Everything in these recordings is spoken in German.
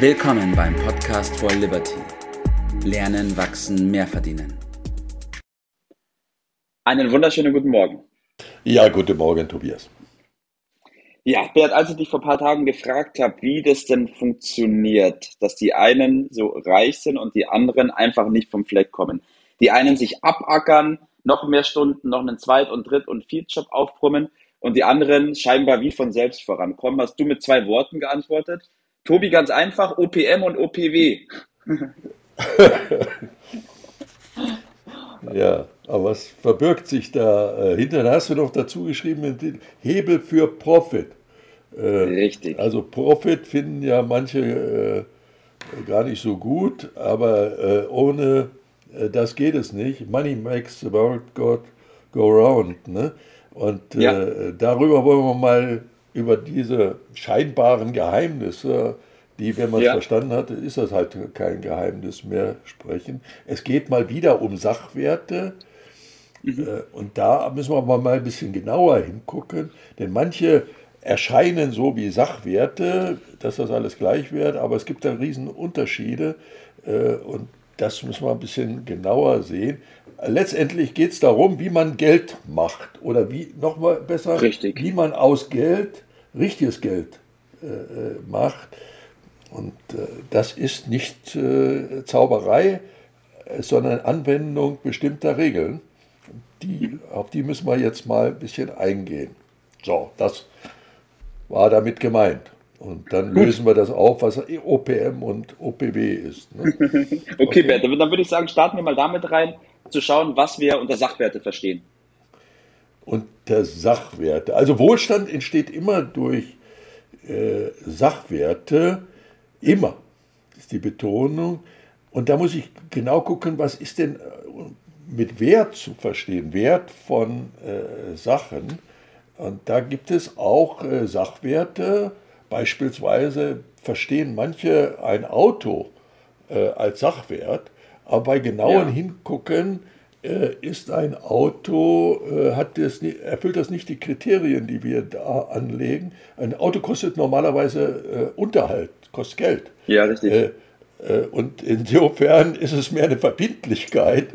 Willkommen beim Podcast for Liberty. Lernen, wachsen, mehr verdienen. Einen wunderschönen guten Morgen. Ja, guten Morgen, Tobias. Ja, Bert, als ich dich vor ein paar Tagen gefragt habe, wie das denn funktioniert, dass die einen so reich sind und die anderen einfach nicht vom Fleck kommen. Die einen sich abackern, noch mehr Stunden, noch einen Zweit- und Dritt- und Viertjob aufbrummen und die anderen scheinbar wie von selbst vorankommen. Hast du mit zwei Worten geantwortet? Tobi, ganz einfach, OPM und OPW. ja, aber was verbirgt sich da äh, hinter? Da hast du noch dazu geschrieben, Hebel für Profit. Äh, Richtig. Also Profit finden ja manche äh, gar nicht so gut, aber ohne das geht es nicht. Money makes the world go, go round. Ne? Und ja. darüber wollen wir mal über diese scheinbaren Geheimnisse, die, wenn man es ja. verstanden hat, ist das halt kein Geheimnis mehr, sprechen. Es geht mal wieder um Sachwerte. Mhm. Und da müssen wir mal ein bisschen genauer hingucken, denn manche erscheinen so wie Sachwerte, dass das alles gleich wird, aber es gibt da riesen Unterschiede äh, und das müssen wir ein bisschen genauer sehen. Letztendlich geht es darum, wie man Geld macht oder wie, nochmal besser, Richtig. wie man aus Geld richtiges Geld äh, äh macht. Und äh, das ist nicht äh, Zauberei, sondern Anwendung bestimmter Regeln. Die, auf die müssen wir jetzt mal ein bisschen eingehen. So, das war damit gemeint. Und dann lösen wir das auf, was OPM und OPW ist. Ne? okay, okay, Bert, dann würde ich sagen, starten wir mal damit rein, zu schauen, was wir unter Sachwerte verstehen. Unter Sachwerte. Also Wohlstand entsteht immer durch äh, Sachwerte, immer, ist die Betonung. Und da muss ich genau gucken, was ist denn äh, mit Wert zu verstehen, Wert von äh, Sachen. Und da gibt es auch äh, Sachwerte, beispielsweise verstehen manche ein Auto äh, als Sachwert, aber bei genauem ja. Hingucken äh, ist ein Auto, äh, hat das, erfüllt das nicht die Kriterien, die wir da anlegen. Ein Auto kostet normalerweise Unterhalt, kostet Geld. Ja, richtig. Äh, äh, und insofern ist es mehr eine Verbindlichkeit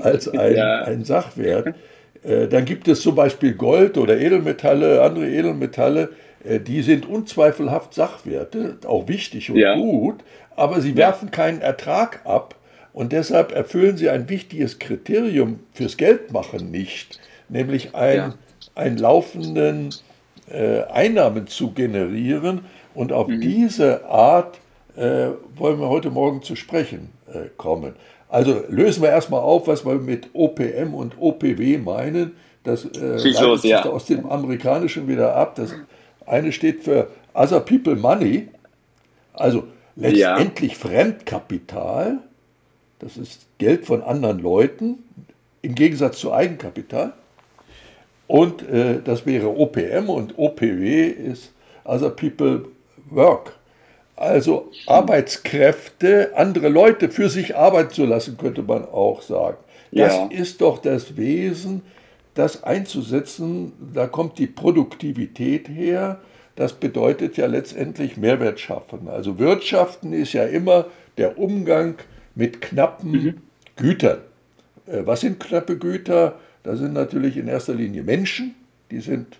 als ein, ja. ein Sachwert. Äh, dann gibt es zum Beispiel Gold oder Edelmetalle, andere Edelmetalle, äh, die sind unzweifelhaft Sachwerte, auch wichtig und ja. gut, aber sie werfen keinen Ertrag ab und deshalb erfüllen sie ein wichtiges Kriterium fürs Geldmachen nicht, nämlich ein, ja. einen laufenden äh, Einnahmen zu generieren. Und auf mhm. diese Art äh, wollen wir heute Morgen zu sprechen äh, kommen. Also lösen wir erstmal auf, was wir mit OPM und OPW meinen. Das äh, los, sich ja. aus dem Amerikanischen wieder ab. Das eine steht für Other People Money, also letztendlich ja. Fremdkapital. Das ist Geld von anderen Leuten im Gegensatz zu Eigenkapital. Und äh, das wäre OPM und OPW ist Other People Work. Also Arbeitskräfte, andere Leute für sich arbeiten zu lassen, könnte man auch sagen. Das ja. ist doch das Wesen, das einzusetzen. Da kommt die Produktivität her. Das bedeutet ja letztendlich Mehrwert schaffen. Also Wirtschaften ist ja immer der Umgang mit knappen mhm. Gütern. Äh, was sind knappe Güter? Das sind natürlich in erster Linie Menschen, die sind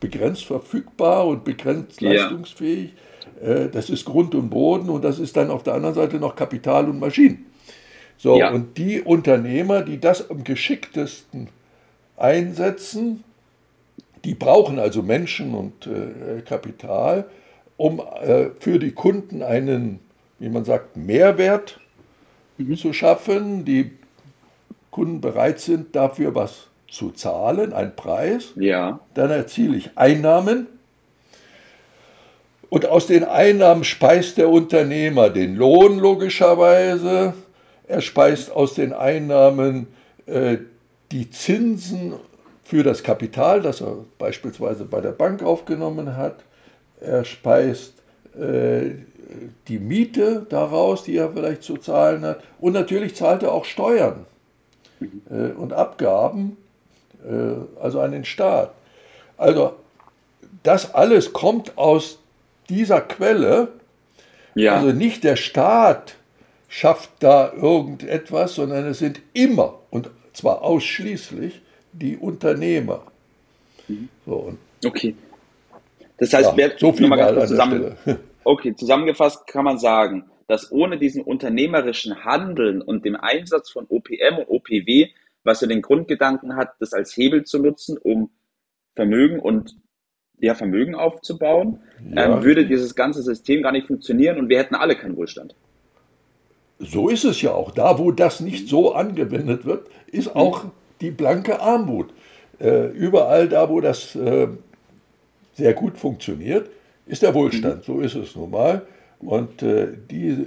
begrenzt verfügbar und begrenzt ja. leistungsfähig. Äh, das ist Grund und Boden und das ist dann auf der anderen Seite noch Kapital und Maschinen. So, ja. und die Unternehmer, die das am geschicktesten einsetzen, die brauchen also Menschen und äh, Kapital, um äh, für die Kunden einen, wie man sagt, Mehrwert mhm. zu schaffen. Die Kunden bereit sind, dafür was zu zahlen, einen Preis. Ja. Dann erziele ich Einnahmen und aus den Einnahmen speist der Unternehmer den Lohn logischerweise. Er speist aus den Einnahmen äh, die Zinsen für das Kapital, das er beispielsweise bei der Bank aufgenommen hat. Er speist äh, die Miete daraus, die er vielleicht zu zahlen hat. Und natürlich zahlt er auch Steuern äh, und Abgaben, also an den Staat. Also das alles kommt aus dieser Quelle Ja. Also nicht der Staat schafft da irgendetwas, sondern es sind immer und zwar ausschließlich die Unternehmer. Mhm. So, okay. Das heißt, ja, wer, so viel mal ganz zusammen, okay, zusammengefasst kann man sagen, dass ohne diesen unternehmerischen Handeln und dem Einsatz von OPM und OPW, was ja den Grundgedanken hat, das als Hebel zu nutzen, um Vermögen und ja, Vermögen aufzubauen, ja. ähm, würde dieses ganze System gar nicht funktionieren und wir hätten alle keinen Wohlstand. So ist es ja auch. Da, wo das nicht so angewendet wird, ist auch die blanke Armut. Äh, überall da, wo das äh, sehr gut funktioniert, ist der Wohlstand. So ist es nun mal. Und äh, die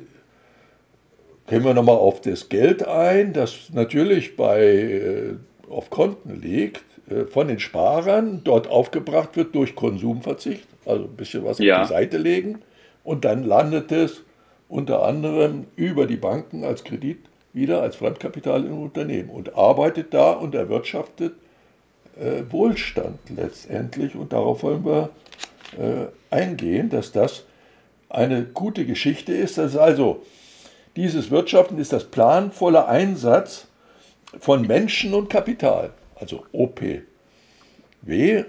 gehen wir nochmal auf das Geld ein, das natürlich bei, äh, auf Konten liegt, äh, von den Sparern dort aufgebracht wird durch Konsumverzicht, also ein bisschen was ja. auf die Seite legen. Und dann landet es unter anderem über die Banken als Kredit wieder als Fremdkapital im Unternehmen und arbeitet da und erwirtschaftet äh, Wohlstand letztendlich. Und darauf wollen wir äh, eingehen, dass das eine gute Geschichte ist. Das ist also, dieses Wirtschaften ist das planvolle Einsatz von Menschen und Kapital, also OPW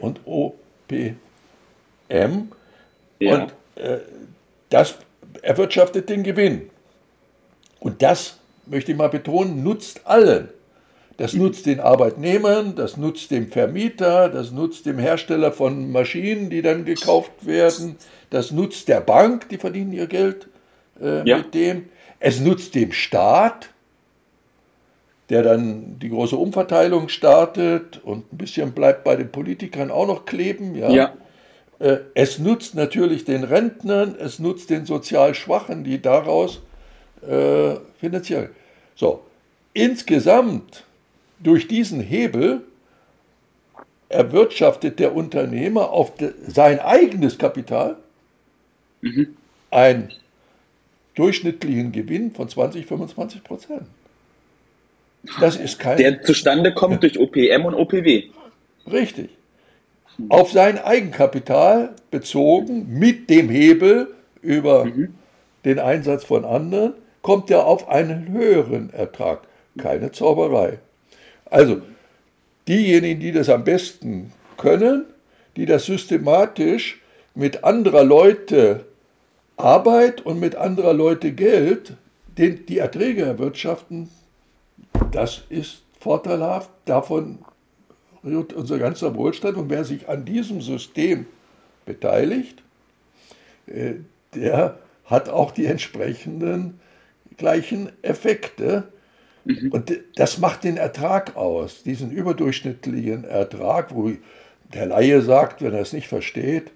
und OPM. Ja. Und äh, das erwirtschaftet den Gewinn. Und das, möchte ich mal betonen, nutzt allen. Das nutzt den Arbeitnehmern, das nutzt dem Vermieter, das nutzt dem Hersteller von Maschinen, die dann gekauft werden, das nutzt der Bank, die verdienen ihr Geld äh, ja. mit dem. Es nutzt dem Staat, der dann die große Umverteilung startet und ein bisschen bleibt bei den Politikern auch noch kleben. Ja. ja. Äh, es nutzt natürlich den Rentnern, es nutzt den sozial Schwachen, die daraus äh, finanzieren. So, insgesamt durch diesen Hebel erwirtschaftet der Unternehmer auf de, sein eigenes Kapital mhm. einen durchschnittlichen Gewinn von 20, 25 Prozent. Das ist kein. Der zustande kommt durch OPM und OPW. Richtig. Auf sein Eigenkapital bezogen mit dem Hebel über mhm. den Einsatz von anderen kommt er auf einen höheren Ertrag. Keine Zauberei. Also, diejenigen, die das am besten können, die das systematisch mit anderer Leute Arbeit und mit anderer Leute Geld, den, die Erträge erwirtschaften, das ist vorteilhaft. Davon rührt unser ganzer Wohlstand. Und wer sich an diesem System beteiligt, äh, der hat auch die entsprechenden gleichen Effekte. Mhm. Und das macht den Ertrag aus, diesen überdurchschnittlichen Ertrag, wo der Laie sagt, wenn er es nicht versteht,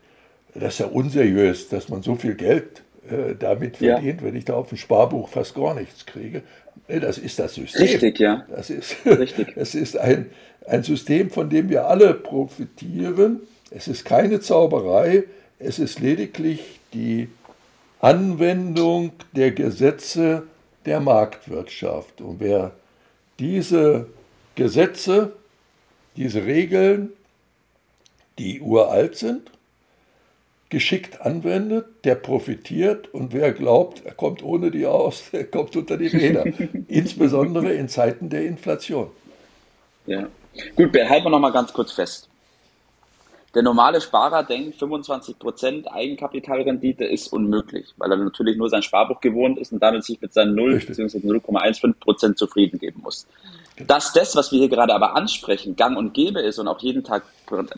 das ist ja unseriös, dass man so viel Geld äh, damit verdient, ja. wenn ich da auf dem Sparbuch fast gar nichts kriege. Nee, das ist das System. Richtig, ja. Das ist, Richtig. es ist ein, ein System, von dem wir alle profitieren. Es ist keine Zauberei, es ist lediglich die Anwendung der Gesetze der Marktwirtschaft. Und wer diese Gesetze, diese Regeln, die uralt sind, geschickt anwendet, der profitiert und wer glaubt, er kommt ohne die aus, der kommt unter die Räder. Insbesondere in Zeiten der Inflation. Ja. Gut, halten wir noch mal ganz kurz fest. Der normale Sparer denkt, 25% Eigenkapitalrendite ist unmöglich, weil er natürlich nur sein Sparbuch gewohnt ist und damit sich mit seinen 0 bzw. 0,15% zufrieden geben muss. Dass das, was wir hier gerade aber ansprechen, gang und gäbe ist und auch jeden Tag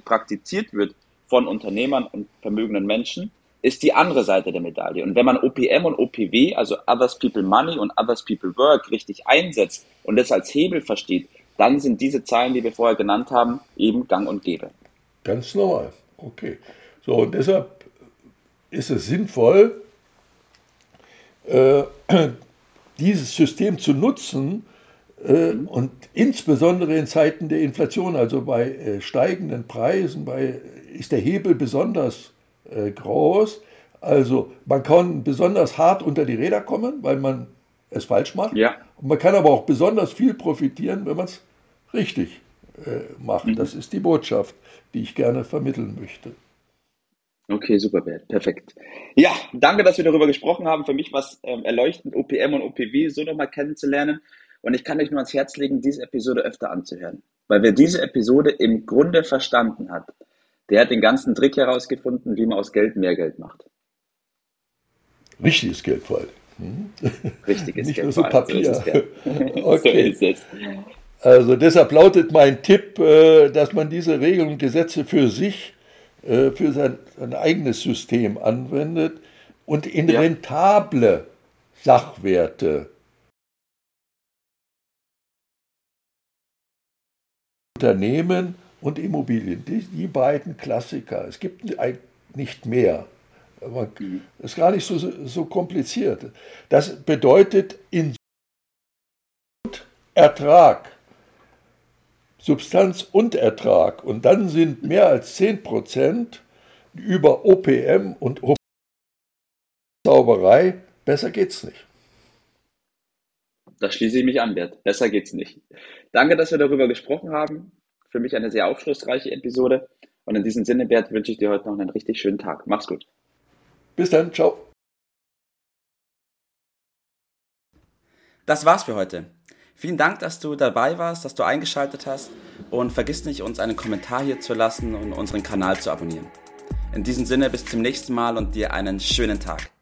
praktiziert wird von Unternehmern und vermögenden Menschen, ist die andere Seite der Medaille. Und wenn man OPM und OPW, also Others People Money und Others People Work, richtig einsetzt und das als Hebel versteht, dann sind diese Zahlen, die wir vorher genannt haben, eben gang und gäbe. Ganz normal. Okay. So, und deshalb ist es sinnvoll, äh, dieses System zu nutzen und insbesondere in Zeiten der Inflation, also bei äh, steigenden Preisen, bei, ist der Hebel besonders äh, groß. Also man kann besonders hart unter die Räder kommen, weil man es falsch macht. Ja. Und man kann aber auch besonders viel profitieren, wenn man es richtig äh, macht. Mhm. Das ist die Botschaft die ich gerne vermitteln möchte. Okay, super, Bert. Perfekt. Ja, danke, dass wir darüber gesprochen haben. Für mich war es ähm, erleuchtend, OPM und OPW so nochmal kennenzulernen. Und ich kann euch nur ans Herz legen, diese Episode öfter anzuhören. Weil wer diese Episode im Grunde verstanden hat, der hat den ganzen Trick herausgefunden, wie man aus Geld mehr Geld macht. Richtiges Geld vor allem. Hm? Richtiges Nicht Geld. nur so Papier. So okay. so ist es. Also deshalb lautet mein Tipp, äh, dass man diese Regeln und Gesetze für sich, äh, für sein, sein eigenes System anwendet und in Ja. rentable Sachwerte Unternehmen und Immobilien, die, die beiden Klassiker. Es gibt nicht mehr. Aber Das ist gar nicht so, so kompliziert. Das bedeutet in Ertrag, Substanz und Ertrag. Und dann sind mehr als 10% über OPM und Zauberei. Besser geht's nicht. Da schließe ich mich an, Bert. Besser geht's nicht. Danke, dass wir darüber gesprochen haben. Für mich eine sehr aufschlussreiche Episode. Und in diesem Sinne, Bert, wünsche ich dir heute noch einen richtig schönen Tag. Mach's gut. Bis dann, ciao. Das war's für heute. Vielen Dank, dass du dabei warst, dass du eingeschaltet hast und vergiss nicht, uns einen Kommentar hier zu lassen und unseren Kanal zu abonnieren. In diesem Sinne, bis zum nächsten Mal und dir einen schönen Tag.